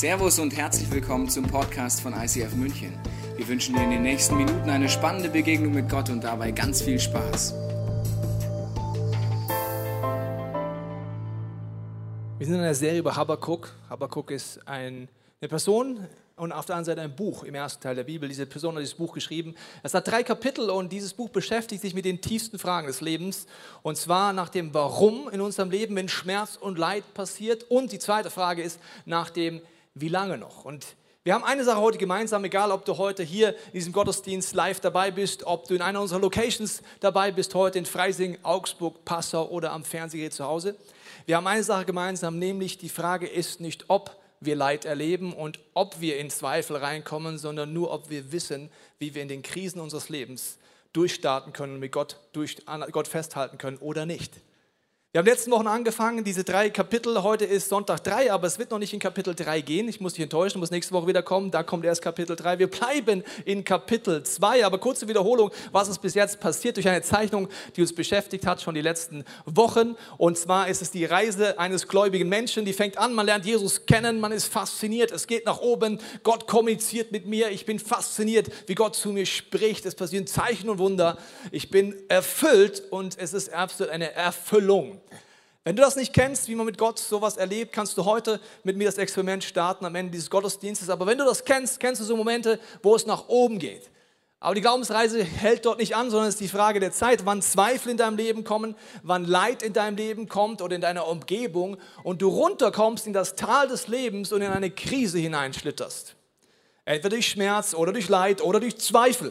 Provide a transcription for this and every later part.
Servus und herzlich willkommen zum Podcast von ICF München. Wir wünschen dir in den nächsten Minuten eine spannende Begegnung mit Gott und dabei ganz viel Spaß. Wir sind in einer Serie über Habakkuk. Habakkuk ist ein, eine Person und auf der anderen Seite ein Buch im ersten Teil der Bibel. Diese Person hat dieses Buch geschrieben. Es hat drei Kapitel und dieses Buch beschäftigt sich mit den tiefsten Fragen des Lebens. Und zwar nach dem Warum in unserem Leben, wenn Schmerz und Leid passiert. Und die zweite Frage ist nach dem Wie lange noch? Und wir haben eine Sache heute gemeinsam, egal ob du heute hier in diesem Gottesdienst live dabei bist, ob du in einer unserer Locations dabei bist, heute in Freising, Augsburg, Passau oder am Fernsehgerät zu Hause. Wir haben eine Sache gemeinsam, nämlich die Frage ist nicht, ob wir Leid erleben und ob wir in Zweifel reinkommen, sondern nur, ob wir wissen, wie wir in den Krisen unseres Lebens durchstarten können und mit Gott, durch, Gott festhalten können oder nicht. Wir haben letzten Wochen angefangen, diese drei Kapitel. Heute ist Sonntag 3, aber es wird noch nicht in Kapitel 3 gehen. Ich muss dich enttäuschen, muss nächste Woche wieder kommen. Da kommt erst Kapitel 3. Wir bleiben in Kapitel 2. Aber kurze Wiederholung, was ist bis jetzt passiert durch eine Zeichnung, die uns beschäftigt hat, schon die letzten Wochen. Und zwar ist es die Reise eines gläubigen Menschen, die fängt an, man lernt Jesus kennen, man ist fasziniert, es geht nach oben, Gott kommuniziert mit mir, ich bin fasziniert, wie Gott zu mir spricht, es passieren Zeichen und Wunder. Ich bin erfüllt und es ist absolut eine Erfüllung. Wenn du das nicht kennst, wie man mit Gott sowas erlebt, kannst du heute mit mir das Experiment starten am Ende dieses Gottesdienstes. Aber wenn du das kennst, kennst du so Momente, wo es nach oben geht. Aber die Glaubensreise hält dort nicht an, sondern es ist die Frage der Zeit, wann Zweifel in deinem Leben kommen, wann Leid in deinem Leben kommt oder in deiner Umgebung und du runterkommst in das Tal des Lebens und in eine Krise hineinschlitterst. Entweder durch Schmerz oder durch Leid oder durch Zweifel.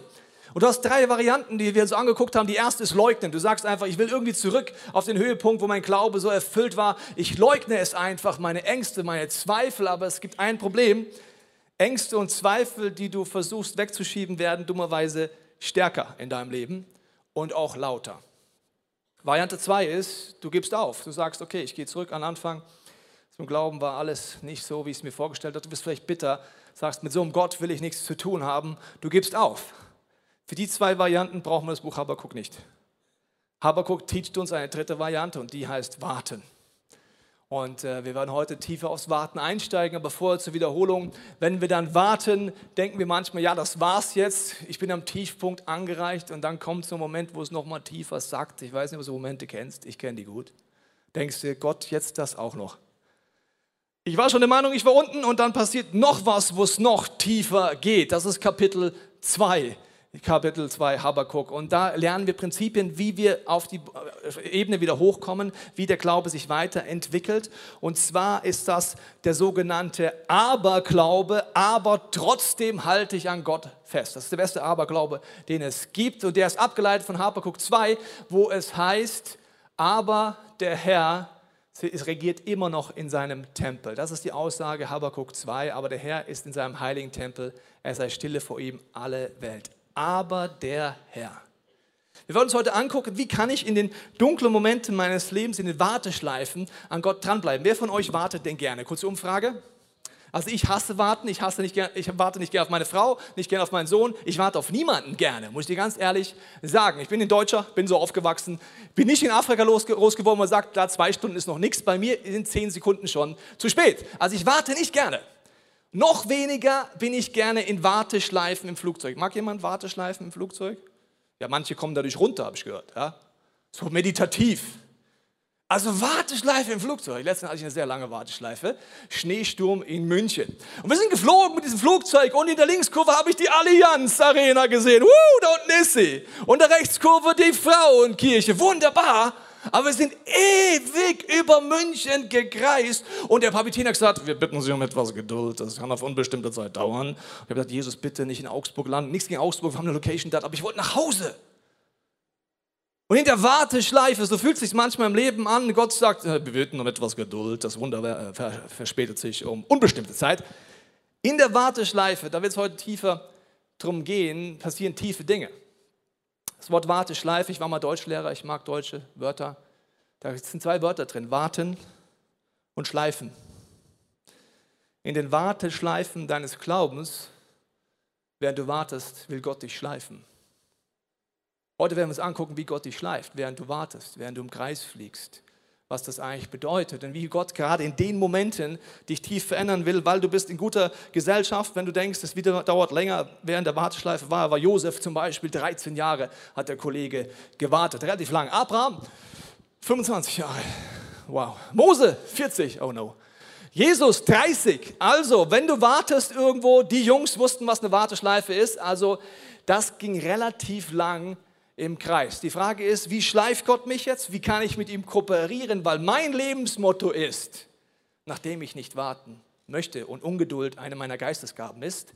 Und du hast drei Varianten, die wir uns angeguckt haben. Die erste ist leugnen. Du sagst einfach, ich will irgendwie zurück auf den Höhepunkt, wo mein Glaube so erfüllt war. Ich leugne es einfach, meine Ängste, meine Zweifel. Aber es gibt ein Problem. Ängste und Zweifel, die du versuchst wegzuschieben, werden dummerweise stärker in deinem Leben und auch lauter. Variante 2 ist, du gibst auf. Du sagst, okay, ich gehe zurück an Anfang. Zum Glauben war alles nicht so, wie ich es mir vorgestellt habe. Du bist vielleicht bitter, sagst, mit so einem Gott will ich nichts zu tun haben. Du gibst auf. Für die zwei Varianten brauchen wir das Buch Habakkuk nicht. Habakkuk teacht uns eine dritte Variante und die heißt Warten. Und äh, wir werden heute tiefer aufs Warten einsteigen, aber vorher zur Wiederholung. Wenn wir dann warten, denken wir manchmal, ja, das war's jetzt. Ich bin am Tiefpunkt angereicht und dann kommt so ein Moment, wo es nochmal tiefer sagt. Ich weiß nicht, ob du so Momente kennst. Ich kenne die gut. Denkst du, Gott, jetzt das auch noch. Ich war schon der Meinung, ich war unten und dann passiert noch was, wo es noch tiefer geht. Das ist Kapitel 2. Kapitel 2 Habakkuk. Und da lernen wir Prinzipien, wie wir auf die Ebene wieder hochkommen, wie der Glaube sich weiterentwickelt. Und zwar ist das der sogenannte Aberglaube, aber trotzdem halte ich an Gott fest. Das ist der beste Aberglaube, den es gibt. Und der ist abgeleitet von Habakkuk 2, wo es heißt, aber der Herr es regiert immer noch in seinem Tempel. Das ist die Aussage Habakkuk 2, aber der Herr ist in seinem heiligen Tempel, er sei stille vor ihm alle Welt aber der Herr. Wir wollen uns heute angucken, wie kann ich in den dunklen Momenten meines Lebens, in den Warteschleifen an Gott dranbleiben. Wer von euch wartet denn gerne? Kurze Umfrage. Also ich hasse warten, ich, hasse nicht, ich warte nicht gerne auf meine Frau, nicht gerne auf meinen Sohn, ich warte auf niemanden gerne, muss ich dir ganz ehrlich sagen. Ich bin ein Deutscher, bin so aufgewachsen, bin nicht in Afrika groß geworden, wo man sagt, da zwei Stunden ist noch nichts, bei mir sind zehn Sekunden schon zu spät. Also ich warte nicht gerne. Noch weniger bin ich gerne in Warteschleifen im Flugzeug. Mag jemand Warteschleifen im Flugzeug? Ja, manche kommen dadurch runter, habe ich gehört. Ja? So meditativ. Also Warteschleife im Flugzeug. Letztens hatte ich eine sehr lange Warteschleife. Schneesturm in München. Und wir sind geflogen mit diesem Flugzeug und in der Linkskurve habe ich die Allianz Arena gesehen. Uh, da unten ist sie. Und der Rechtskurve die Frauenkirche. Wunderbar. Aber wir sind ewig über München gekreist. Und der Kapitän hat gesagt, wir bitten Sie um etwas Geduld. Das kann auf unbestimmte Zeit dauern. Ich habe gesagt, Jesus, bitte nicht in Augsburg landen. Nichts gegen Augsburg, wir haben eine Location dort, aber ich wollte nach Hause. Und in der Warteschleife, so fühlt es sich manchmal im Leben an, Gott sagt, äh, wir bitten um etwas Geduld, das Wunder äh, verspätet sich um unbestimmte Zeit. In der Warteschleife, da wird es heute tiefer drum gehen, passieren tiefe Dinge. Das Wort Warteschleife, ich war mal Deutschlehrer, ich mag deutsche Wörter. Da sind zwei Wörter drin, warten und schleifen. In den Warteschleifen deines Glaubens, während du wartest, will Gott dich schleifen. Heute werden wir uns angucken, wie Gott dich schleift, während du wartest, während du im Kreis fliegst, was das eigentlich bedeutet und wie Gott gerade in den Momenten dich tief verändern will, weil du bist in guter Gesellschaft, wenn du denkst, es wieder dauert länger, während der Warteschleife war, war Josef zum Beispiel 13 Jahre, hat der Kollege gewartet, relativ lang. Abraham, 25 Jahre, wow. Mose, 40, oh no. Jesus 30. Also, wenn du wartest irgendwo, die Jungs wussten, was eine Warteschleife ist. Also, das ging relativ lang im Kreis. Die Frage ist, wie schleift Gott mich jetzt? Wie kann ich mit ihm kooperieren? Weil mein Lebensmotto ist, nachdem ich nicht warten möchte und Ungeduld eine meiner Geistesgaben ist,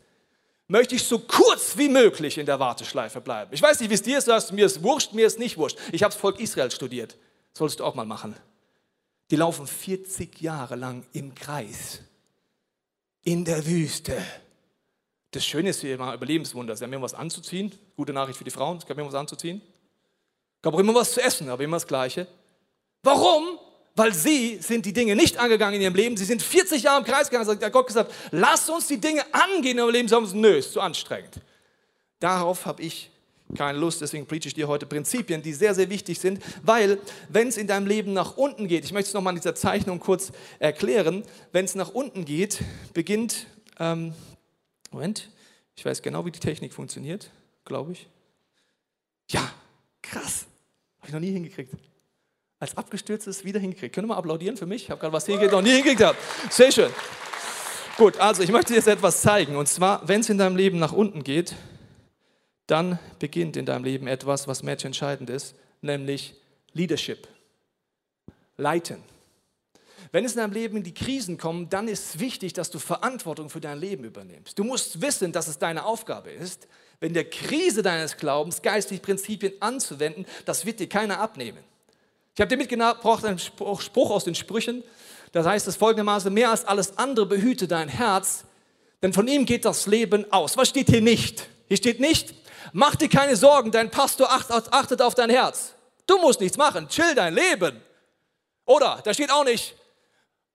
möchte ich so kurz wie möglich in der Warteschleife bleiben. Ich weiß nicht, wie es dir ist, mir ist wurscht, mir ist nicht wurscht. Ich habe das Volk Israel studiert. Sollst du auch mal machen. Die laufen 40 Jahre lang im Kreis in der Wüste. Das Schöne ist hier immer Überlebenswunder. Sie haben immer was anzuziehen. Gute Nachricht für die Frauen, es gab immer was anzuziehen. Es gab auch immer was zu essen, aber immer das Gleiche. Warum? Weil sie sind die Dinge nicht angegangen in ihrem Leben. Sie sind 40 Jahre im Kreis gegangen. Hat Gott gesagt, lass uns die Dinge angehen in ihrem Leben. Sie haben gesagt, nö, ist zu anstrengend. Darauf habe ich keine Lust, deswegen preach ich dir heute Prinzipien, die sehr, sehr wichtig sind, weil wenn es in deinem Leben nach unten geht, ich möchte es nochmal in dieser Zeichnung kurz erklären, wenn es nach unten geht, beginnt, ähm, Moment, ich weiß genau, wie die Technik funktioniert, glaube ich. Ja, krass, habe ich noch nie hingekriegt. Als abgestürztes wieder hingekriegt. Können wir mal applaudieren für mich? Ich habe gerade was hingekriegt, noch nie hingekriegt habe. Sehr schön. Gut, also ich möchte dir jetzt etwas zeigen. Und zwar, wenn es in deinem Leben nach unten geht, dann beginnt in deinem Leben etwas, was match entscheidend ist, nämlich Leadership. Leiten. Wenn es in deinem Leben in die Krisen kommt, dann ist es wichtig, dass du Verantwortung für dein Leben übernimmst. Du musst wissen, dass es deine Aufgabe ist, wenn der Krise deines Glaubens geistliche Prinzipien anzuwenden, das wird dir keiner abnehmen. Ich habe dir mitgebracht einen Spruch aus den Sprüchen, das heißt es folgendermaßen, mehr als alles andere behüte dein Herz, denn von ihm geht das Leben aus. Was steht hier nicht? Hier steht nicht, Mach dir keine Sorgen, dein Pastor achtet auf dein Herz. Du musst nichts machen, chill dein Leben. Oder, da steht auch nicht,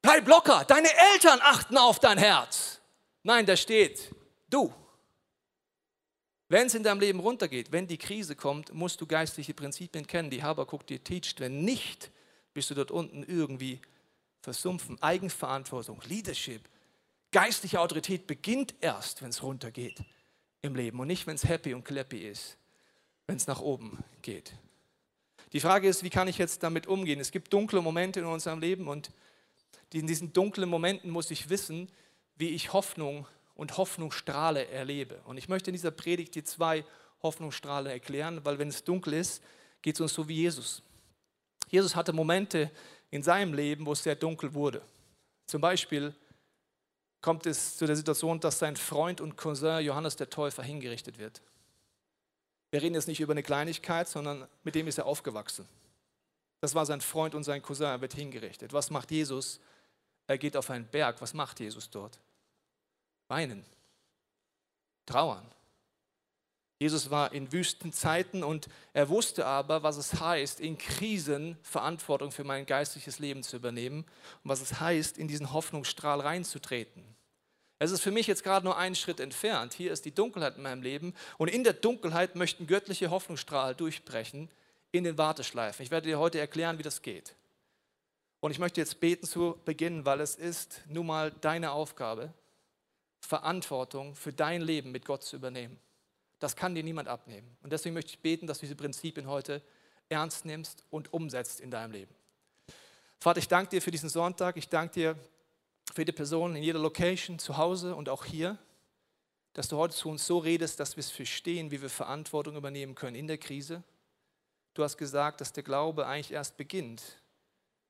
bleib locker, deine Eltern achten auf dein Herz. Nein, da steht, du. Wenn es in deinem Leben runtergeht, wenn die Krise kommt, musst du geistliche Prinzipien kennen, die Habakuk dir teacht. Wenn nicht, bist du dort unten irgendwie versumpfen. Eigenverantwortung, Leadership, geistliche Autorität beginnt erst, wenn es runtergeht im Leben und nicht, wenn es happy und clappy ist, wenn es nach oben geht. Die Frage ist, wie kann ich jetzt damit umgehen? Es gibt dunkle Momente in unserem Leben und in diesen dunklen Momenten muss ich wissen, wie ich Hoffnung und Hoffnungsstrahle erlebe. Und ich möchte in dieser Predigt die zwei Hoffnungsstrahle erklären, weil wenn es dunkel ist, geht es uns so wie Jesus. Jesus hatte Momente in seinem Leben, wo es sehr dunkel wurde. Zum Beispiel kommt es zu der Situation, dass sein Freund und Cousin Johannes der Täufer hingerichtet wird. Wir reden jetzt nicht über eine Kleinigkeit, sondern mit dem ist er aufgewachsen. Das war sein Freund und sein Cousin, er wird hingerichtet. Was macht Jesus? Er geht auf einen Berg. Was macht Jesus dort? Weinen, trauern. Jesus war in Wüstenzeiten und er wusste aber, was es heißt, in Krisen Verantwortung für mein geistliches Leben zu übernehmen und was es heißt, in diesen Hoffnungsstrahl reinzutreten. Es ist für mich jetzt gerade nur einen Schritt entfernt. Hier ist die Dunkelheit in meinem Leben und in der Dunkelheit möchten göttliche Hoffnungsstrahl durchbrechen in den Warteschleifen. Ich werde dir heute erklären, wie das geht. Und ich möchte jetzt beten zu Beginn, weil es ist nun mal deine Aufgabe, Verantwortung für dein Leben mit Gott zu übernehmen. Das kann dir niemand abnehmen. Und deswegen möchte ich beten, dass du diese Prinzipien heute ernst nimmst und umsetzt in deinem Leben. Vater, ich danke dir für diesen Sonntag. Ich danke dir für die Person in jeder Location, zu Hause und auch hier, dass du heute zu uns so redest, dass wir es verstehen, wie wir Verantwortung übernehmen können in der Krise. Du hast gesagt, dass der Glaube eigentlich erst beginnt,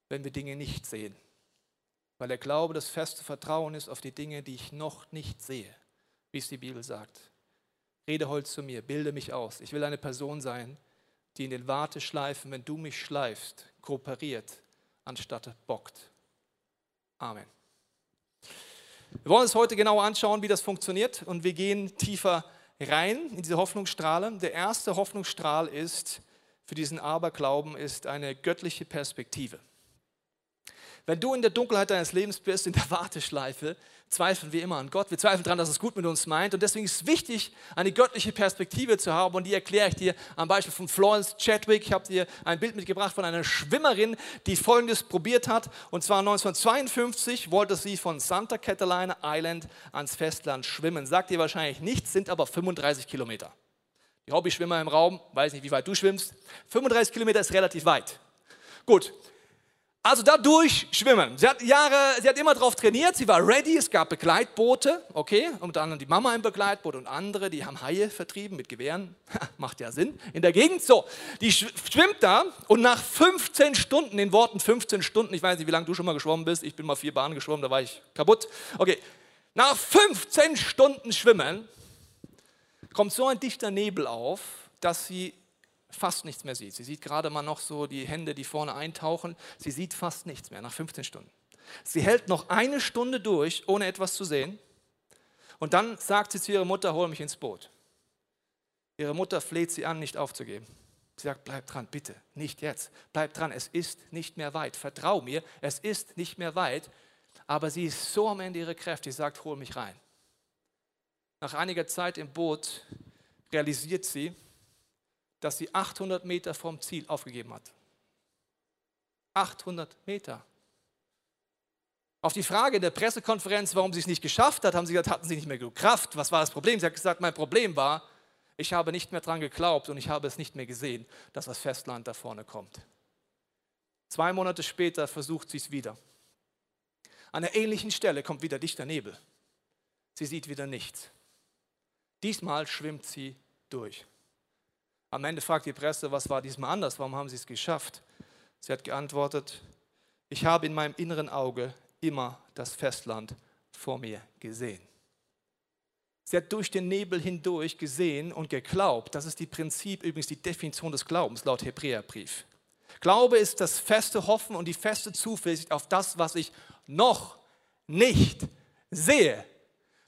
wenn wir Dinge nicht sehen. Weil der Glaube das feste Vertrauen ist auf die Dinge, die ich noch nicht sehe, wie es die Bibel sagt. Rede heute zu mir, bilde mich aus. Ich will eine Person sein, die in den Warteschleifen, wenn du mich schleifst, kooperiert, anstatt bockt. Amen. Wir wollen uns heute genauer anschauen, wie das funktioniert und wir gehen tiefer rein in diese Hoffnungsstrahle. Der erste Hoffnungsstrahl ist für diesen Aberglauben ist eine göttliche Perspektive. Wenn du in der Dunkelheit deines Lebens bist, in der Warteschleife, zweifeln wir immer an Gott. Wir zweifeln daran, dass es gut mit uns meint. Und deswegen ist es wichtig, eine göttliche Perspektive zu haben. Und die erkläre ich dir am Beispiel von Florence Chadwick. Ich habe dir ein Bild mitgebracht von einer Schwimmerin, die Folgendes probiert hat. Und zwar 1952 wollte sie von Santa Catalina Island ans Festland schwimmen. Sagt ihr wahrscheinlich nichts, sind aber 35 Kilometer. Die Hobbyschwimmer im Raum, weiß nicht, wie weit du schwimmst. 35 Kilometer ist relativ weit. Gut, also da durchschwimmen. Sie hat Jahre, sie hat immer darauf trainiert, sie war ready, es gab Begleitboote, okay, unter anderem die Mama im Begleitboot und andere, die haben Haie vertrieben mit Gewehren, macht ja Sinn, in der Gegend. So, die schwimmt da und nach 15 Stunden, in Worten 15 Stunden, ich weiß nicht, wie lange du schon mal geschwommen bist, ich bin mal vier Bahnen geschwommen, da war ich kaputt. Okay, nach 15 Stunden Schwimmen kommt so ein dichter Nebel auf, dass sie fast nichts mehr sieht. Sie sieht gerade mal noch so die Hände, die vorne eintauchen. Sie sieht fast nichts mehr nach 15 Stunden. Sie hält noch eine Stunde durch, ohne etwas zu sehen. Und dann sagt sie zu ihrer Mutter, hol mich ins Boot. Ihre Mutter fleht sie an, nicht aufzugeben. Sie sagt, bleib dran, bitte, nicht jetzt. Bleib dran, es ist nicht mehr weit. Vertrau mir, es ist nicht mehr weit. Aber sie ist so am Ende ihrer Kräfte, sie sagt, hol mich rein. Nach einiger Zeit im Boot realisiert sie, dass sie 800 Meter vom Ziel aufgegeben hat. 800 Meter. Auf die Frage der Pressekonferenz, warum sie es nicht geschafft hat, haben sie gesagt, hatten sie nicht mehr genug Kraft. Was war das Problem? Sie hat gesagt, mein Problem war, ich habe nicht mehr daran geglaubt und ich habe es nicht mehr gesehen, dass das Festland da vorne kommt. Zwei Monate später versucht sie es wieder. An einer ähnlichen Stelle kommt wieder dichter Nebel. Sie sieht wieder nichts. Diesmal schwimmt sie durch. Am Ende fragt die Presse, was war diesmal anders? Warum haben sie es geschafft? Sie hat geantwortet, ich habe in meinem inneren Auge immer das Festland vor mir gesehen. Sie hat durch den Nebel hindurch gesehen und geglaubt. Das ist die Prinzip, übrigens die Definition des Glaubens laut Hebräerbrief. Glaube ist das feste Hoffen und die feste Zuversicht auf das, was ich noch nicht sehe.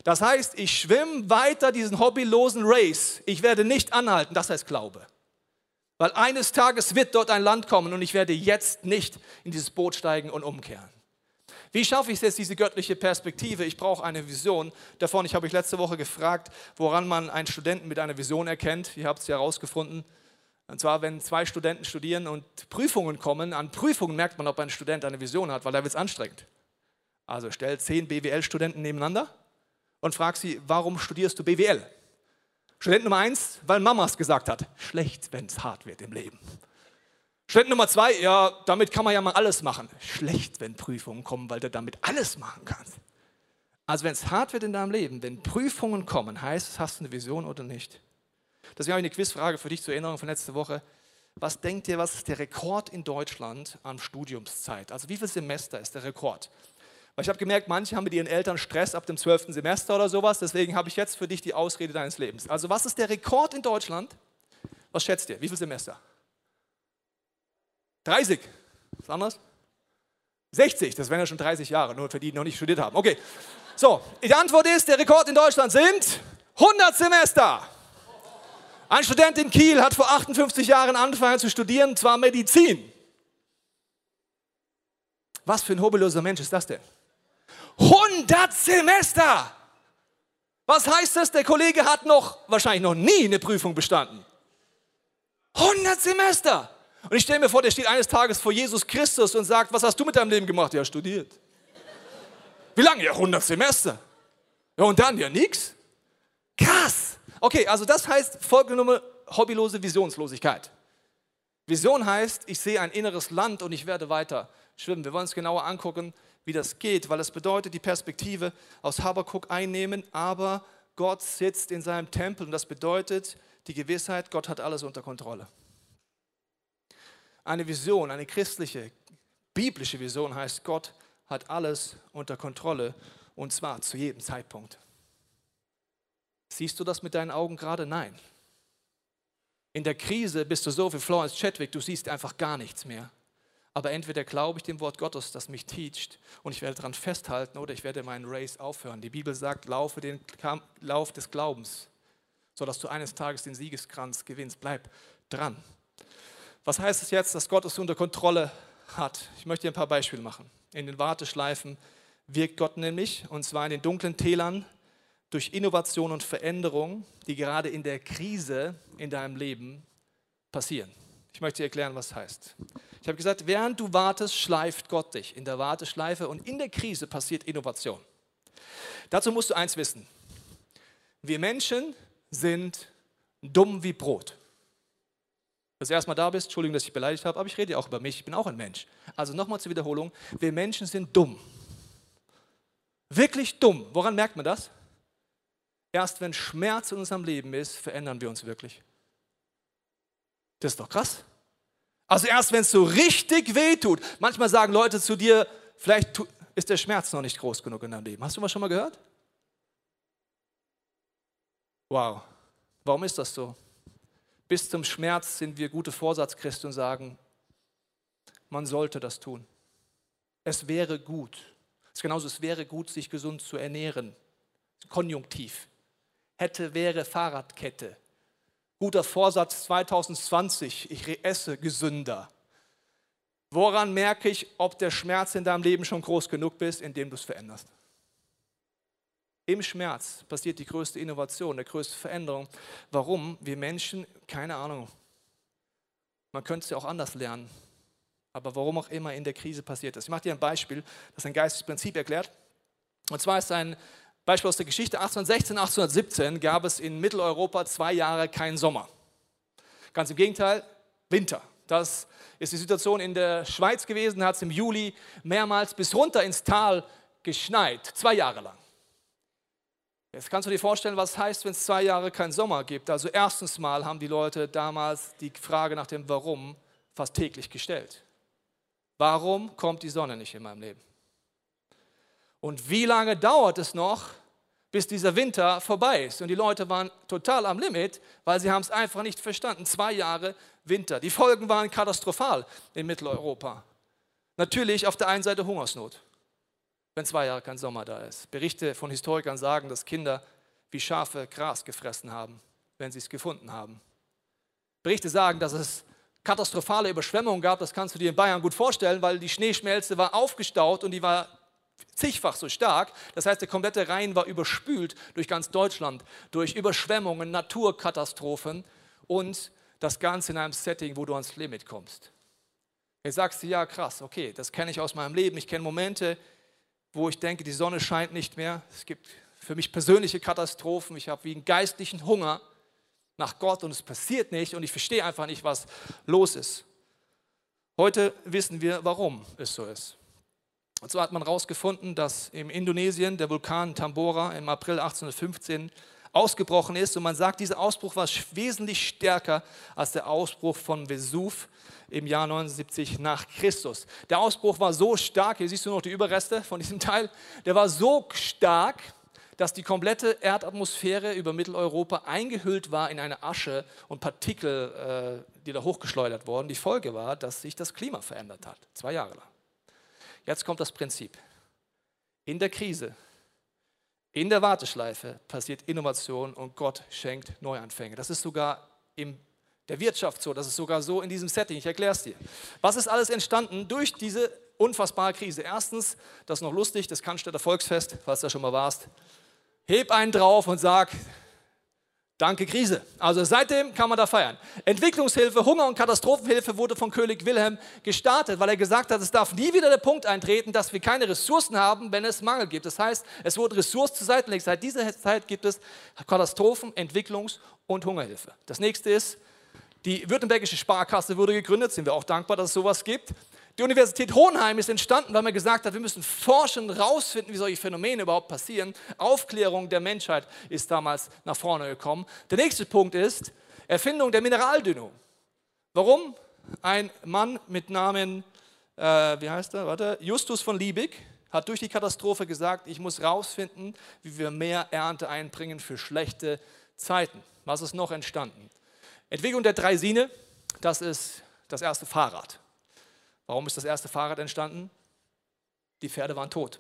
Das heißt, ich schwimme weiter diesen hobbylosen Race. Ich werde nicht anhalten. Das heißt Glaube. Weil eines Tages wird dort ein Land kommen und ich werde jetzt nicht in dieses Boot steigen und umkehren. Wie schaffe ich es jetzt, diese göttliche Perspektive? Ich brauche eine Vision davon. Ich habe euch letzte Woche gefragt, woran man einen Studenten mit einer Vision erkennt. Ihr habt es ja herausgefunden. Und zwar, wenn zwei Studenten studieren und Prüfungen kommen, an Prüfungen merkt man, ob ein Student eine Vision hat, weil da wird es anstrengend. Also stellt zehn BWL-Studenten nebeneinander und frag sie, warum studierst du BWL? Student Nummer eins, weil Mama es gesagt hat. Schlecht, wenn es hart wird im Leben. Student Nummer zwei, ja, damit kann man ja mal alles machen. Schlecht, wenn Prüfungen kommen, weil du damit alles machen kannst. Also wenn es hart wird in deinem Leben, wenn Prüfungen kommen, heißt es, hast du eine Vision oder nicht? Deswegen habe ich eine Quizfrage für dich zur Erinnerung von letzter Woche. Was denkt ihr, was ist der Rekord in Deutschland an Studiumszeit? Also wie viel Semester ist der Rekord? Weil ich habe gemerkt, manche haben mit ihren Eltern Stress ab dem 12. Semester oder sowas. Deswegen habe ich jetzt für dich die Ausrede deines Lebens. Also was ist der Rekord in Deutschland? Was schätzt ihr? Wie viele Semester? 30. Was anderes? 60. Das wären ja schon 30 Jahre, nur für die, die noch nicht studiert haben. Okay. So, die Antwort ist, der Rekord in Deutschland sind 100 Semester. Ein Student in Kiel hat vor 58 Jahren angefangen zu studieren, zwar Medizin. Was für ein hobelloser Mensch ist das denn? 100 Semester! Was heißt das? Der Kollege hat noch, wahrscheinlich noch nie eine Prüfung bestanden. 100 Semester! Und ich stelle mir vor, der steht eines Tages vor Jesus Christus und sagt, was hast du mit deinem Leben gemacht? Ja, studiert. Wie lange? Ja, 100 Semester. Ja, und dann? Ja, nix. Krass. Okay, also das heißt folgende hobbylose Visionslosigkeit. Vision heißt, ich sehe ein inneres Land und ich werde weiter schwimmen. Wir wollen uns genauer angucken, wie das geht, weil es bedeutet, die Perspektive aus Habakkuk einnehmen, aber Gott sitzt in seinem Tempel und das bedeutet die Gewissheit, Gott hat alles unter Kontrolle. Eine Vision, eine christliche, biblische Vision heißt, Gott hat alles unter Kontrolle und zwar zu jedem Zeitpunkt. Siehst du das mit deinen Augen gerade? Nein. In der Krise bist du so wie Florence Chadwick, du siehst einfach gar nichts mehr. Aber entweder glaube ich dem Wort Gottes, das mich teacht, und ich werde daran festhalten, oder ich werde meinen Race aufhören. Die Bibel sagt, laufe den Lauf des Glaubens, sodass du eines Tages den Siegeskranz gewinnst. Bleib dran. Was heißt es jetzt, dass Gott es unter Kontrolle hat? Ich möchte dir ein paar Beispiele machen. In den Warteschleifen wirkt Gott nämlich, und zwar in den dunklen Tälern, durch Innovation und Veränderung, die gerade in der Krise in deinem Leben passieren. Ich möchte dir erklären, was das heißt. Ich habe gesagt, während du wartest, schleift Gott dich in der Warteschleife und in der Krise passiert Innovation. Dazu musst du eins wissen. Wir Menschen sind dumm wie Brot. Dass du erstmal da bist, Entschuldigung, dass ich beleidigt habe, aber ich rede ja auch über mich, ich bin auch ein Mensch. Also nochmal zur Wiederholung, wir Menschen sind dumm. Wirklich dumm. Woran merkt man das? Erst wenn Schmerz in unserem Leben ist, verändern wir uns wirklich. Das ist doch krass. Also erst wenn es so richtig weh tut. Manchmal sagen Leute zu dir, vielleicht ist der Schmerz noch nicht groß genug in deinem Leben. Hast du was schon mal gehört? Wow. Warum ist das so? Bis zum Schmerz sind wir gute Vorsatzchristen und sagen, man sollte das tun. Es wäre gut. Es ist genauso, es wäre gut, sich gesund zu ernähren. Konjunktiv hätte, wäre Fahrradkette. Guter Vorsatz 2020, ich esse gesünder. Woran merke ich, ob der Schmerz in deinem Leben schon groß genug ist, indem du es veränderst? Im Schmerz passiert die größte Innovation, die größte Veränderung. Warum? Wir Menschen, keine Ahnung. Man könnte es ja auch anders lernen. Aber warum auch immer in der Krise passiert ist. Ich mache dir ein Beispiel, das ein geistiges Prinzip erklärt. Und zwar ist ein Beispiel aus der Geschichte 1816, 1817 gab es in Mitteleuropa zwei Jahre keinen Sommer. Ganz im Gegenteil, Winter. Das ist die Situation in der Schweiz gewesen, hat es im Juli mehrmals bis runter ins Tal geschneit, zwei Jahre lang. Jetzt kannst du dir vorstellen, was heißt, wenn es zwei Jahre keinen Sommer gibt. Also erstens mal haben die Leute damals die Frage nach dem Warum fast täglich gestellt. Warum kommt die Sonne nicht in meinem Leben? Und wie lange dauert es noch, bis dieser Winter vorbei ist? Und die Leute waren total am Limit, weil sie haben es einfach nicht verstanden. Zwei Jahre Winter. Die Folgen waren katastrophal in Mitteleuropa. Natürlich auf der einen Seite Hungersnot, wenn zwei Jahre kein Sommer da ist. Berichte von Historikern sagen, dass Kinder wie Schafe Gras gefressen haben, wenn sie es gefunden haben. Berichte sagen, dass es katastrophale Überschwemmungen gab, das kannst du dir in Bayern gut vorstellen, weil die Schneeschmelze war aufgestaut und die war zigfach so stark. Das heißt, der komplette Rhein war überspült durch ganz Deutschland, durch Überschwemmungen, Naturkatastrophen und das Ganze in einem Setting, wo du ans Limit kommst. Jetzt sagst du, ja krass, okay, das kenne ich aus meinem Leben. Ich kenne Momente, wo ich denke, die Sonne scheint nicht mehr. Es gibt für mich persönliche Katastrophen. Ich habe wie einen geistlichen Hunger nach Gott und es passiert nicht und ich verstehe einfach nicht, was los ist. Heute wissen wir, warum es so ist. Und so hat man herausgefunden, dass in Indonesien der Vulkan Tambora im April 1815 ausgebrochen ist. Und man sagt, dieser Ausbruch war wesentlich stärker als der Ausbruch von Vesuv im Jahr 79 nach Christus. Der Ausbruch war so stark, hier siehst du noch die Überreste von diesem Teil, der war so stark, dass die komplette Erdatmosphäre über Mitteleuropa eingehüllt war in eine Asche und Partikel, äh, die da hochgeschleudert wurden. Die Folge war, dass sich das Klima verändert hat, zwei Jahre lang. Jetzt kommt das Prinzip. In der Krise, in der Warteschleife passiert Innovation und Gott schenkt Neuanfänge. Das ist sogar in der Wirtschaft so, das ist sogar so in diesem Setting. Ich erkläre es dir. Was ist alles entstanden durch diese unfassbare Krise? Erstens, das ist noch lustig, das Cannstätter Volksfest, falls du da schon mal warst. Heb einen drauf und sag, Danke Krise. Also seitdem kann man da feiern. Entwicklungshilfe, Hunger- und Katastrophenhilfe wurde von König Wilhelm gestartet, weil er gesagt hat, es darf nie wieder der Punkt eintreten, dass wir keine Ressourcen haben, wenn es Mangel gibt. Das heißt, es wurden Ressourcen zur Seite gelegt. Seit dieser Zeit gibt es Katastrophen-, Entwicklungs- und Hungerhilfe. Das nächste ist, die Württembergische Sparkasse wurde gegründet, sind wir auch dankbar, dass es sowas gibt. Die Universität Hohenheim ist entstanden, weil man gesagt hat, wir müssen forschen, rausfinden, wie solche Phänomene überhaupt passieren. Aufklärung der Menschheit ist damals nach vorne gekommen. Der nächste Punkt ist Erfindung der Mineraldünnung. Warum? Ein Mann mit Namen, äh, wie heißt er? Warte, Justus von Liebig hat durch die Katastrophe gesagt, ich muss rausfinden, wie wir mehr Ernte einbringen für schlechte Zeiten. Was ist noch entstanden? Entwicklung der Dreisine, das ist das erste Fahrrad. Warum ist das erste Fahrrad entstanden? Die Pferde waren tot.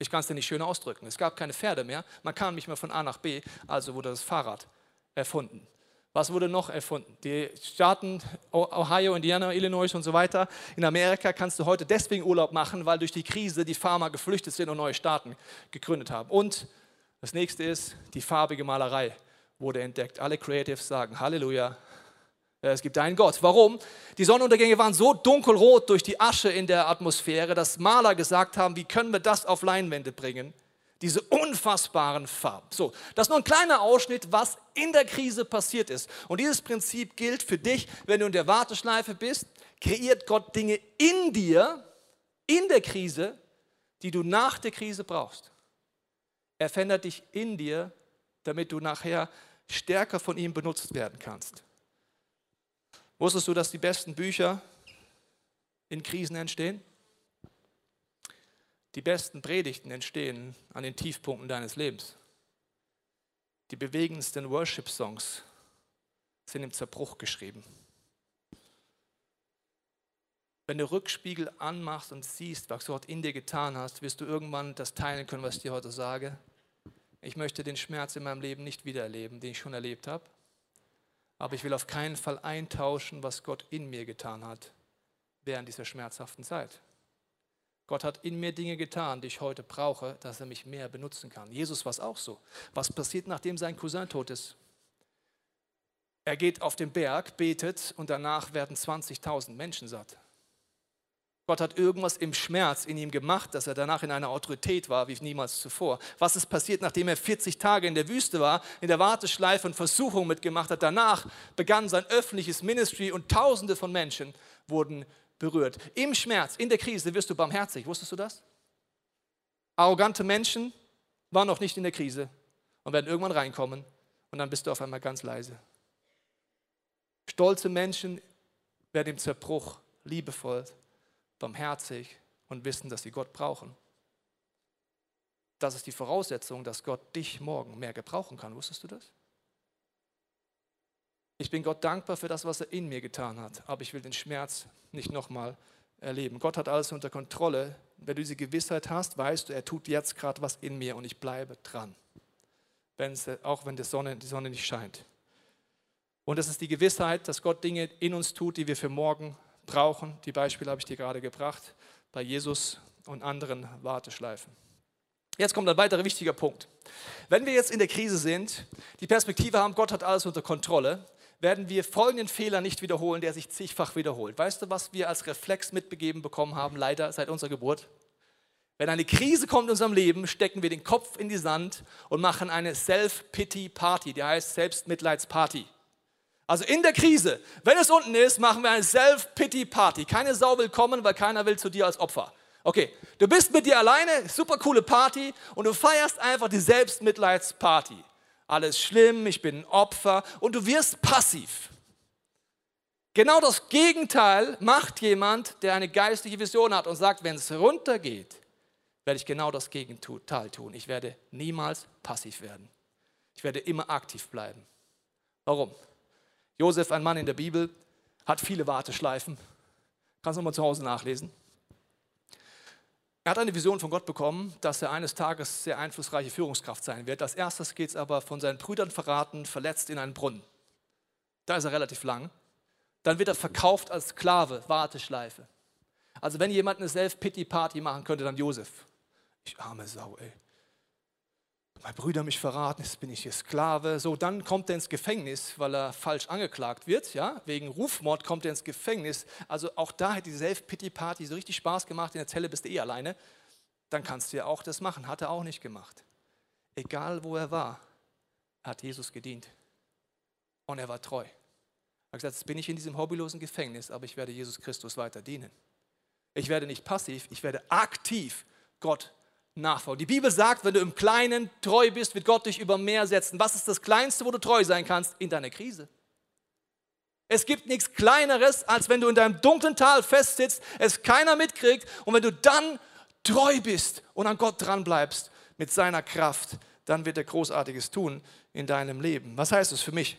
Ich kann es dir nicht schön ausdrücken. Es gab keine Pferde mehr. Man kam nicht mehr von A nach B. Also wurde das Fahrrad erfunden. Was wurde noch erfunden? Die Staaten Ohio, Indiana, Illinois und so weiter. In Amerika kannst du heute deswegen Urlaub machen, weil durch die Krise die Farmer geflüchtet sind und neue Staaten gegründet haben. Und das nächste ist, die farbige Malerei wurde entdeckt. Alle Creatives sagen Halleluja. Es gibt einen Gott. Warum? Die Sonnenuntergänge waren so dunkelrot durch die Asche in der Atmosphäre, dass Maler gesagt haben, wie können wir das auf Leinwände bringen? Diese unfassbaren Farben. So, das ist nur ein kleiner Ausschnitt, was in der Krise passiert ist. Und dieses Prinzip gilt für dich, wenn du in der Warteschleife bist, kreiert Gott Dinge in dir, in der Krise, die du nach der Krise brauchst. Er verändert dich in dir, damit du nachher stärker von ihm benutzt werden kannst. Wusstest du, dass die besten Bücher in Krisen entstehen? Die besten Predigten entstehen an den Tiefpunkten deines Lebens. Die bewegendsten Worship-Songs sind im Zerbruch geschrieben. Wenn du Rückspiegel anmachst und siehst, was Gott in dir getan hast, wirst du irgendwann das teilen können, was ich dir heute sage. Ich möchte den Schmerz in meinem Leben nicht wieder erleben, den ich schon erlebt habe. Aber ich will auf keinen Fall eintauschen, was Gott in mir getan hat während dieser schmerzhaften Zeit. Gott hat in mir Dinge getan, die ich heute brauche, dass er mich mehr benutzen kann. Jesus war es auch so. Was passiert, nachdem sein Cousin tot ist? Er geht auf den Berg, betet und danach werden 20.000 Menschen satt. Gott hat irgendwas im Schmerz in ihm gemacht, dass er danach in einer Autorität war wie niemals zuvor. Was ist passiert, nachdem er 40 Tage in der Wüste war, in der Warteschleife und Versuchung mitgemacht hat? Danach begann sein öffentliches Ministry und Tausende von Menschen wurden berührt. Im Schmerz, in der Krise wirst du barmherzig. Wusstest du das? Arrogante Menschen waren noch nicht in der Krise und werden irgendwann reinkommen und dann bist du auf einmal ganz leise. Stolze Menschen werden im Zerbruch liebevoll, barmherzig und wissen, dass sie Gott brauchen. Das ist die Voraussetzung, dass Gott dich morgen mehr gebrauchen kann. Wusstest du das? Ich bin Gott dankbar für das, was er in mir getan hat, aber ich will den Schmerz nicht nochmal erleben. Gott hat alles unter Kontrolle. Wenn du diese Gewissheit hast, weißt du, er tut jetzt gerade was in mir und ich bleibe dran, auch wenn die Sonne, die Sonne nicht scheint. Und das ist die Gewissheit, dass Gott Dinge in uns tut, die wir für morgen brauchen. Die Beispiele habe ich dir gerade gebracht, bei Jesus und anderen Warteschleifen. Jetzt kommt ein weiterer wichtiger Punkt. Wenn wir jetzt in der Krise sind, die Perspektive haben, Gott hat alles unter Kontrolle, werden wir folgenden Fehler nicht wiederholen, der sich zigfach wiederholt. Weißt du, was wir als Reflex mitbegeben bekommen haben, leider seit unserer Geburt? Wenn eine Krise kommt in unserem Leben, stecken wir den Kopf in die Sand und machen eine Self-Pity-Party, die heißt Selbstmitleidsparty. Also in der Krise, wenn es unten ist, machen wir eine Self-Pity-Party. Keine Sau will kommen, weil keiner will zu dir als Opfer. Okay, du bist mit dir alleine, super coole Party und du feierst einfach die Selbstmitleidsparty alles schlimm, ich bin ein Opfer und du wirst passiv. Genau das Gegenteil macht jemand, der eine geistliche Vision hat und sagt, wenn es runtergeht, werde ich genau das Gegenteil tun. Ich werde niemals passiv werden. Ich werde immer aktiv bleiben. Warum? Josef, ein Mann in der Bibel, hat viele Warteschleifen. Kannst du mal zu Hause nachlesen. Er hat eine Vision von Gott bekommen, dass er eines Tages sehr einflussreiche Führungskraft sein wird. Als erstes geht es aber von seinen Brüdern verraten, verletzt in einen Brunnen. Da ist er relativ lang. Dann wird er verkauft als Sklave, Warteschleife. Also wenn jemand eine Self-Pity-Party machen könnte, dann Josef. Ich arme Sau, ey meine Brüder mich verraten, jetzt bin ich hier Sklave. So, dann kommt er ins Gefängnis, weil er falsch angeklagt wird. Ja? Wegen Rufmord kommt er ins Gefängnis. Also auch da hat die Self-Pity-Party so richtig Spaß gemacht. In der Zelle bist du eh alleine. Dann kannst du ja auch das machen. Hat er auch nicht gemacht. Egal wo er war, hat Jesus gedient. Und er war treu. Er hat gesagt, jetzt bin ich in diesem hobbylosen Gefängnis, aber ich werde Jesus Christus weiter dienen. Ich werde nicht passiv, ich werde aktiv Gott nachfolgen. Die Bibel sagt, wenn du im Kleinen treu bist, wird Gott dich über mehr setzen. Was ist das Kleinste, wo du treu sein kannst? In deiner Krise. Es gibt nichts Kleineres, als wenn du in deinem dunklen Tal festsitzt, es keiner mitkriegt und wenn du dann treu bist und an Gott dran bleibst mit seiner Kraft, dann wird er Großartiges tun in deinem Leben. Was heißt das für mich?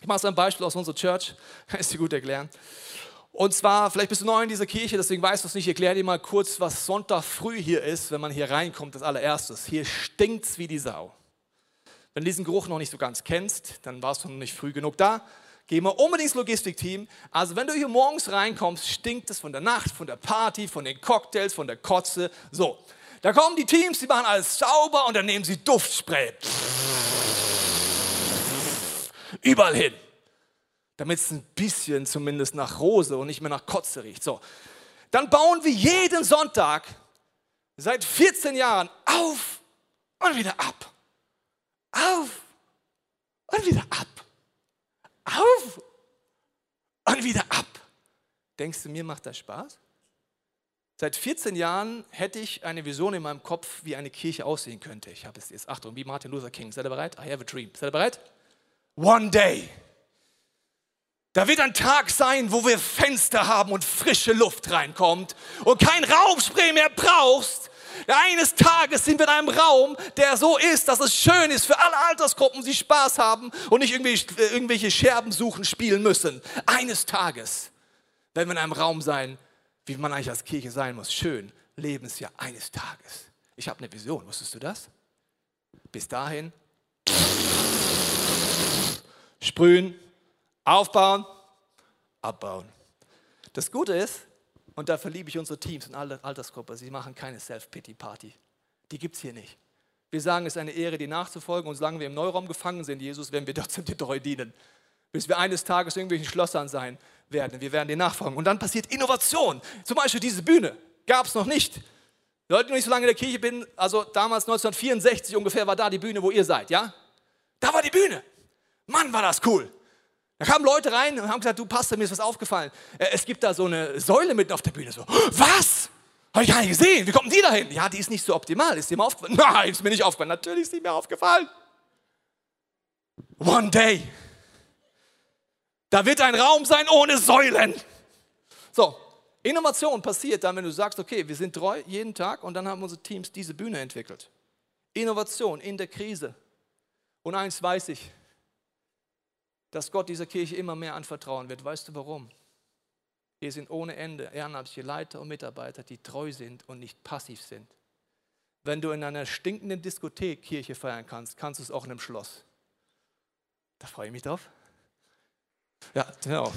Ich mache es ein Beispiel aus unserer Church, kann ich dir gut erklären. Und zwar, vielleicht bist du neu in dieser Kirche, deswegen weißt du es nicht. Ich erkläre dir mal kurz, was Sonntag früh hier ist, wenn man hier reinkommt, das allererstes. Hier stinkt's wie die Sau. Wenn du diesen Geruch noch nicht so ganz kennst, dann warst du noch nicht früh genug da. gehen wir unbedingt ins Logistikteam. Also wenn du hier morgens reinkommst, stinkt es von der Nacht, von der Party, von den Cocktails, von der Kotze. So, da kommen die Teams, die machen alles sauber und dann nehmen sie Duftspray. Überall hin. Damit es ein bisschen zumindest nach Rose und nicht mehr nach Kotze riecht. So, dann bauen wir jeden Sonntag seit 14 Jahren auf und wieder ab. Auf und wieder ab. Auf und wieder ab. Denkst du, mir macht das Spaß? Seit 14 Jahren hätte ich eine Vision in meinem Kopf, wie eine Kirche aussehen könnte. Ich habe es jetzt, Achtung, wie Martin Luther King. Seid ihr bereit? I have a dream. Seid ihr bereit? One day. Da wird ein Tag sein, wo wir Fenster haben und frische Luft reinkommt und kein Rauchspray mehr brauchst. Eines Tages sind wir in einem Raum, der so ist, dass es schön ist für alle Altersgruppen, sie Spaß haben und nicht irgendwelche, irgendwelche Scherben suchen, spielen müssen. Eines Tages werden wir in einem Raum sein, wie man eigentlich als Kirche sein muss. Schön, Lebensjahr eines Tages. Ich habe eine Vision, wusstest du das? Bis dahin sprühen, aufbauen, abbauen. Das Gute ist, und da verliebe ich unsere Teams in alle Altersgruppe, sie machen keine Self-Pity-Party. Die gibt es hier nicht. Wir sagen, es ist eine Ehre, dir nachzufolgen und solange wir im Neuraum gefangen sind, Jesus, werden wir trotzdem dir treu dienen. Bis wir eines Tages irgendwelchen Schlossern sein werden. Wir werden dir nachfolgen. Und dann passiert Innovation. Zum Beispiel diese Bühne gab es noch nicht. Leute, die noch nicht so lange in der Kirche bin, also damals 1964 ungefähr war da die Bühne, wo ihr seid, ja? Da war die Bühne. Mann, war das cool. Da kamen Leute rein und haben gesagt, du Pastor, mir ist was aufgefallen. Äh, es gibt da so eine Säule mitten auf der Bühne. So, was? Habe ich gar nicht gesehen. Wie kommt die da hin? Ja, die ist nicht so optimal. Ist dir mal aufgefallen? Nein, ist mir nicht aufgefallen. Natürlich ist die mir aufgefallen. One day. Da wird ein Raum sein ohne Säulen. So, Innovation passiert dann, wenn du sagst, okay, wir sind treu jeden Tag und dann haben unsere Teams diese Bühne entwickelt. Innovation in der Krise. Und eins weiß ich, dass Gott dieser Kirche immer mehr anvertrauen wird. Weißt du warum? Hier sind ohne Ende ehrenamtliche Leiter und Mitarbeiter, die treu sind und nicht passiv sind. Wenn du in einer stinkenden Diskothek Kirche feiern kannst, kannst du es auch in einem Schloss. Da freue ich mich drauf. Ja, genau.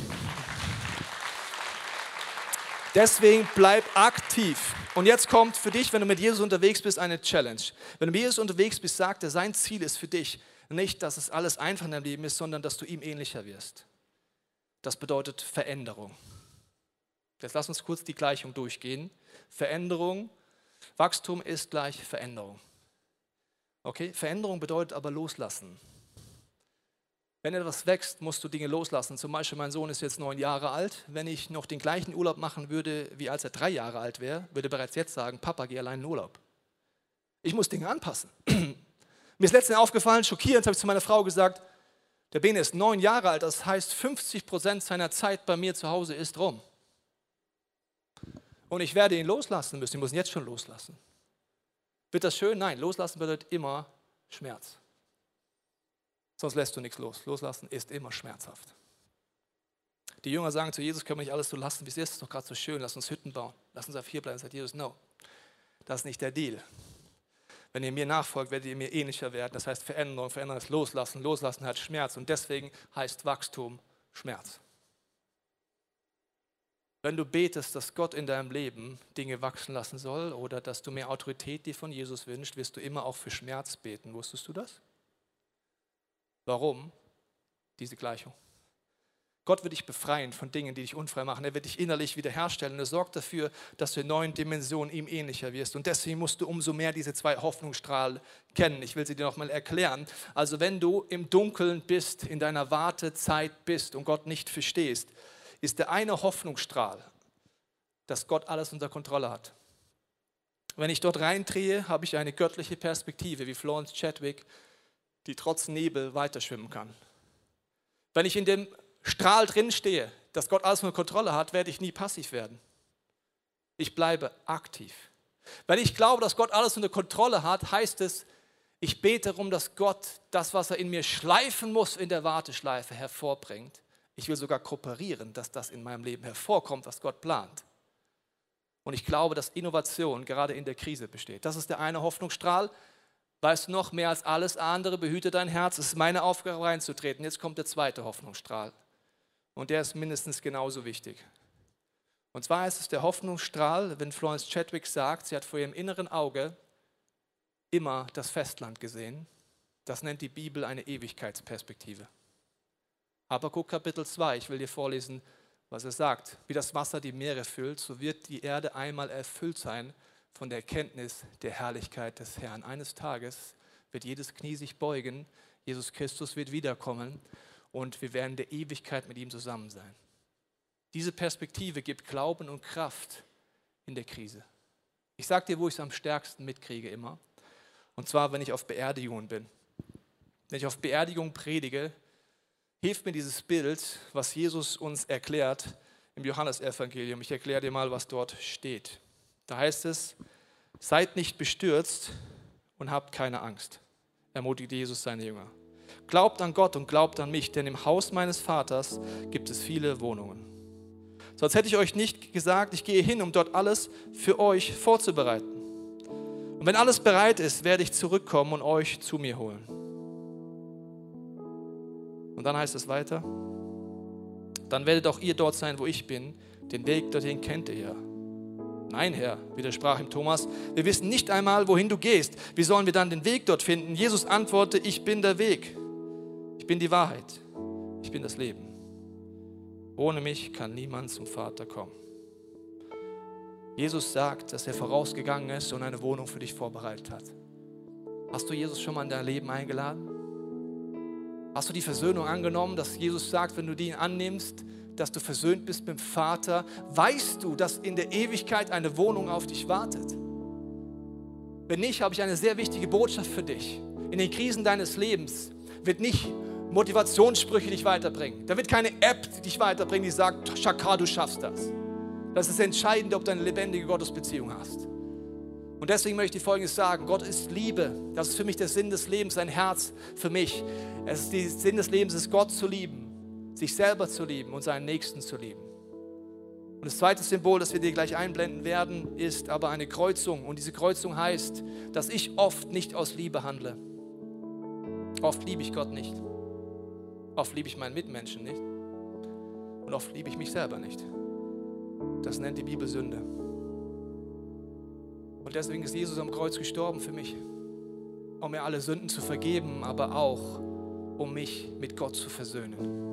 Deswegen bleib aktiv. Und jetzt kommt für dich, wenn du mit Jesus unterwegs bist, eine Challenge. Wenn du mit Jesus unterwegs bist, sagt er, sein Ziel ist für dich nicht, dass es alles einfach in deinem Leben ist, sondern dass du ihm ähnlicher wirst. Das bedeutet Veränderung. Jetzt lass uns kurz die Gleichung durchgehen. Veränderung, Wachstum ist gleich Veränderung. Okay, Veränderung bedeutet aber loslassen. Wenn etwas wächst, musst du Dinge loslassen. Zum Beispiel, mein Sohn ist jetzt neun Jahre alt. Wenn ich noch den gleichen Urlaub machen würde, wie als er drei Jahre alt wäre, würde er bereits jetzt sagen, Papa, geh allein in Urlaub. Ich muss Dinge anpassen. Mir ist letztens aufgefallen, schockierend, habe ich zu meiner Frau gesagt, der Bene ist neun Jahre alt, das heißt 50 Prozent seiner Zeit bei mir zu Hause ist rum. Und ich werde ihn loslassen müssen, ich muss ihn jetzt schon loslassen. Wird das schön? Nein, loslassen bedeutet immer Schmerz. Sonst lässt du nichts los. Loslassen ist immer schmerzhaft. Die Jünger sagen zu Jesus, können wir nicht alles so lassen, wie es ist, ist doch gerade so schön, lass uns Hütten bauen, lass uns auf hier bleiben. Sagt Jesus, no, das ist nicht der Deal. Wenn ihr mir nachfolgt, werdet ihr mir ähnlicher werden. Das heißt Veränderung, Veränderung ist Loslassen, Loslassen hat Schmerz und deswegen heißt Wachstum Schmerz. Wenn du betest, dass Gott in deinem Leben Dinge wachsen lassen soll oder dass du mehr Autorität dir von Jesus wünschst, wirst du immer auch für Schmerz beten. Wusstest du das? Warum? Diese Gleichung. Gott wird dich befreien von Dingen, die dich unfrei machen. Er wird dich innerlich wiederherstellen. Er sorgt dafür, dass du in neuen Dimensionen ihm ähnlicher wirst. Und deswegen musst du umso mehr diese zwei Hoffnungsstrahlen kennen. Ich will sie dir nochmal erklären. Also wenn du im Dunkeln bist, in deiner Wartezeit bist und Gott nicht verstehst, ist der eine Hoffnungsstrahl, dass Gott alles unter Kontrolle hat. Wenn ich dort reindrehe, habe ich eine göttliche Perspektive, wie Florence Chadwick die trotz Nebel weiterschwimmen kann. Wenn ich in dem Strahl drin stehe, dass Gott alles unter Kontrolle hat, werde ich nie passiv werden. Ich bleibe aktiv. Wenn ich glaube, dass Gott alles unter Kontrolle hat, heißt es, ich bete darum, dass Gott das, was er in mir schleifen muss, in der Warteschleife hervorbringt. Ich will sogar kooperieren, dass das in meinem Leben hervorkommt, was Gott plant. Und ich glaube, dass Innovation gerade in der Krise besteht. Das ist der eine Hoffnungsstrahl. Weißt du noch, mehr als alles andere behüte dein Herz. Es ist meine Aufgabe reinzutreten. Jetzt kommt der zweite Hoffnungsstrahl. Und der ist mindestens genauso wichtig. Und zwar ist es der Hoffnungsstrahl, wenn Florence Chadwick sagt, sie hat vor ihrem inneren Auge immer das Festland gesehen. Das nennt die Bibel eine Ewigkeitsperspektive. Habakuk Kapitel 2, ich will dir vorlesen, was er sagt. Wie das Wasser die Meere füllt, so wird die Erde einmal erfüllt sein von der Erkenntnis der Herrlichkeit des Herrn. Eines Tages wird jedes Knie sich beugen, Jesus Christus wird wiederkommen und wir werden der Ewigkeit mit ihm zusammen sein. Diese Perspektive gibt Glauben und Kraft in der Krise. Ich sage dir, wo ich es am stärksten mitkriege immer. Und zwar, wenn ich auf Beerdigungen bin. Wenn ich auf Beerdigungen predige, hilft mir dieses Bild, was Jesus uns erklärt im Johannesevangelium. Ich erkläre dir mal, was dort steht. Da heißt es, seid nicht bestürzt und habt keine Angst, ermutigt Jesus seine Jünger. Glaubt an Gott und glaubt an mich, denn im Haus meines Vaters gibt es viele Wohnungen. Sonst hätte ich euch nicht gesagt, ich gehe hin, um dort alles für euch vorzubereiten. Und wenn alles bereit ist, werde ich zurückkommen und euch zu mir holen. Und dann heißt es weiter, dann werdet auch ihr dort sein, wo ich bin. Den Weg dorthin kennt ihr ja. Nein, Herr, widersprach ihm Thomas, wir wissen nicht einmal, wohin du gehst. Wie sollen wir dann den Weg dort finden? Jesus antwortete, ich bin der Weg. Ich bin die Wahrheit. Ich bin das Leben. Ohne mich kann niemand zum Vater kommen. Jesus sagt, dass er vorausgegangen ist und eine Wohnung für dich vorbereitet hat. Hast du Jesus schon mal in dein Leben eingeladen? Hast du die Versöhnung angenommen, dass Jesus sagt, wenn du die annimmst, dass du versöhnt bist mit dem Vater, weißt du, dass in der Ewigkeit eine Wohnung auf dich wartet. Wenn nicht, habe ich eine sehr wichtige Botschaft für dich. In den Krisen deines Lebens wird nicht Motivationssprüche dich weiterbringen. Da wird keine App dich weiterbringen, die sagt, Shaka, du schaffst das. Das ist entscheidend, ob du eine lebendige Gottesbeziehung hast. Und deswegen möchte ich Folgendes sagen. Gott ist Liebe. Das ist für mich der Sinn des Lebens, sein Herz für mich. Es ist der Sinn des Lebens, ist Gott zu lieben sich selber zu lieben und seinen Nächsten zu lieben. Und das zweite Symbol, das wir dir gleich einblenden werden, ist aber eine Kreuzung. Und diese Kreuzung heißt, dass ich oft nicht aus Liebe handle. Oft liebe ich Gott nicht. Oft liebe ich meinen Mitmenschen nicht. Und oft liebe ich mich selber nicht. Das nennt die Bibel Sünde. Und deswegen ist Jesus am Kreuz gestorben für mich, um mir alle Sünden zu vergeben, aber auch um mich mit Gott zu versöhnen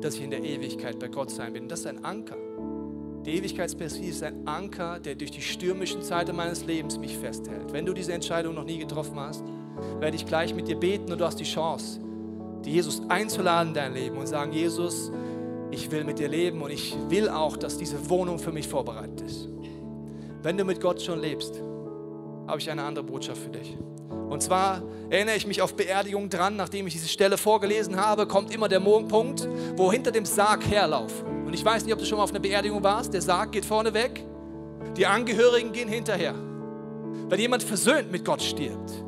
dass ich in der Ewigkeit bei Gott sein bin. Das ist ein Anker. Die Ewigkeitsperspektive ist ein Anker, der durch die stürmischen Zeiten meines Lebens mich festhält. Wenn du diese Entscheidung noch nie getroffen hast, werde ich gleich mit dir beten und du hast die Chance, die Jesus einzuladen in dein Leben und sagen, Jesus, ich will mit dir leben und ich will auch, dass diese Wohnung für mich vorbereitet ist. Wenn du mit Gott schon lebst, habe ich eine andere Botschaft für dich. Und zwar erinnere ich mich auf Beerdigung dran, nachdem ich diese Stelle vorgelesen habe, kommt immer der Punkt, wo hinter dem Sarg herlaufen. Und ich weiß nicht, ob du schon mal auf einer Beerdigung warst. Der Sarg geht vorne weg, die Angehörigen gehen hinterher. Wenn jemand versöhnt mit Gott stirbt,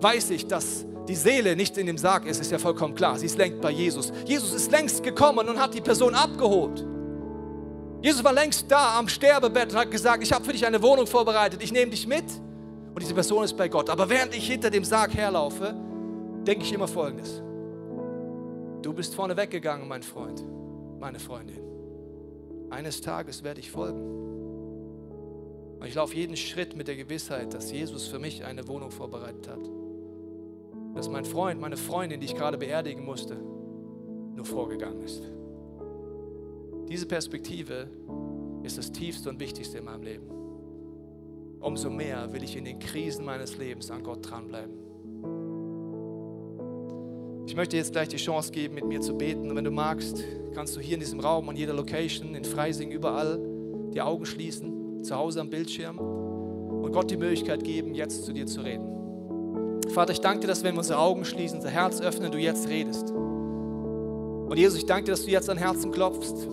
weiß ich, dass die Seele nicht in dem Sarg ist, ist ja vollkommen klar. Sie ist längst bei Jesus. Jesus ist längst gekommen und hat die Person abgeholt. Jesus war längst da am Sterbebett und hat gesagt, ich habe für dich eine Wohnung vorbereitet, ich nehme dich mit und diese Person ist bei Gott. Aber während ich hinter dem Sarg herlaufe, denke ich immer Folgendes. Du bist vorne weggegangen, mein Freund, meine Freundin. Eines Tages werde ich folgen. Und ich laufe jeden Schritt mit der Gewissheit, dass Jesus für mich eine Wohnung vorbereitet hat. Dass mein Freund, meine Freundin, die ich gerade beerdigen musste, nur vorgegangen ist. Diese Perspektive ist das Tiefste und Wichtigste in meinem Leben umso mehr will ich in den Krisen meines Lebens an Gott dranbleiben. Ich möchte jetzt gleich die Chance geben, mit mir zu beten. Und wenn du magst, kannst du hier in diesem Raum, an jeder Location, in Freising, überall die Augen schließen, zu Hause am Bildschirm und Gott die Möglichkeit geben, jetzt zu dir zu reden. Vater, ich danke dir, dass wenn wir unsere Augen schließen, unser Herz öffnen, du jetzt redest. Und Jesus, ich danke dir, dass du jetzt an Herzen klopfst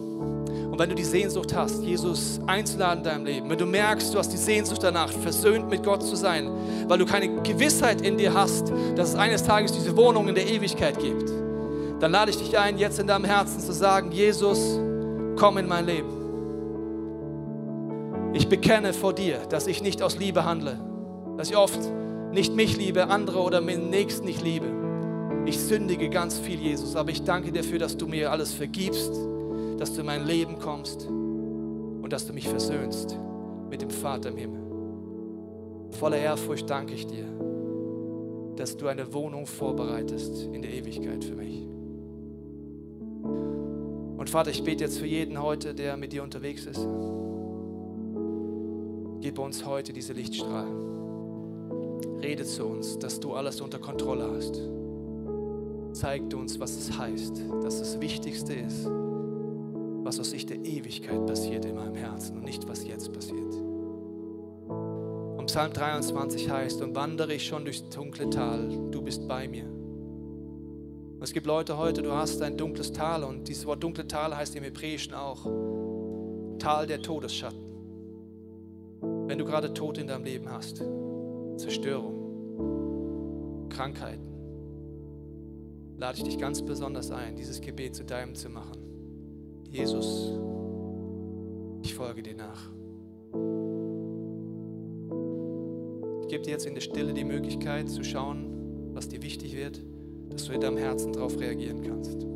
und wenn du die Sehnsucht hast, Jesus einzuladen in deinem Leben, wenn du merkst, du hast die Sehnsucht danach, versöhnt mit Gott zu sein, weil du keine Gewissheit in dir hast, dass es eines Tages diese Wohnung in der Ewigkeit gibt, dann lade ich dich ein, jetzt in deinem Herzen zu sagen, Jesus, komm in mein Leben. Ich bekenne vor dir, dass ich nicht aus Liebe handle, dass ich oft nicht mich liebe, andere oder meinen Nächsten nicht liebe. Ich sündige ganz viel, Jesus, aber ich danke dir dafür, dass du mir alles vergibst dass du in mein Leben kommst und dass du mich versöhnst mit dem Vater im Himmel. Voller Ehrfurcht danke ich dir, dass du eine Wohnung vorbereitest in der Ewigkeit für mich. Und Vater, ich bete jetzt für jeden heute, der mit dir unterwegs ist. Gib uns heute diese Lichtstrahlen. Rede zu uns, dass du alles unter Kontrolle hast. Zeig uns, was es heißt, dass das Wichtigste ist, was aus Sicht der Ewigkeit passiert in meinem Herzen und nicht, was jetzt passiert. Und Psalm 23 heißt, und wandere ich schon durchs dunkle Tal, du bist bei mir. Und es gibt Leute heute, du hast ein dunkles Tal und dieses Wort dunkle Tal heißt im Hebräischen auch Tal der Todesschatten. Wenn du gerade Tod in deinem Leben hast, Zerstörung, Krankheiten, lade ich dich ganz besonders ein, dieses Gebet zu deinem zu machen. Jesus, ich folge dir nach. Ich gebe dir jetzt in der Stille die Möglichkeit zu schauen, was dir wichtig wird, dass du in deinem Herzen darauf reagieren kannst.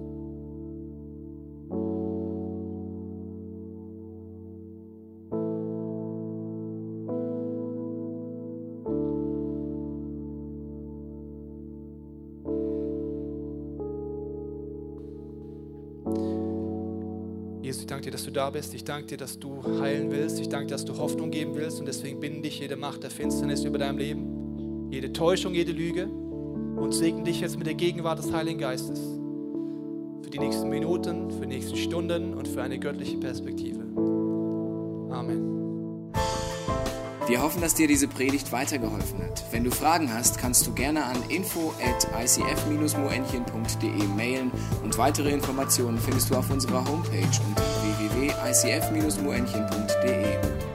Da bist. Ich danke dir, dass du heilen willst. Ich danke dass du Hoffnung geben willst. Und deswegen binde dich jede Macht der Finsternis über deinem Leben, jede Täuschung, jede Lüge und segne dich jetzt mit der Gegenwart des Heiligen Geistes für die nächsten Minuten, für die nächsten Stunden und für eine göttliche Perspektive. Amen. Wir hoffen, dass dir diese Predigt weitergeholfen hat. Wenn du Fragen hast, kannst du gerne an info at icf-moenchen.de mailen und weitere Informationen findest du auf unserer Homepage unter www.icf-moenchen.de.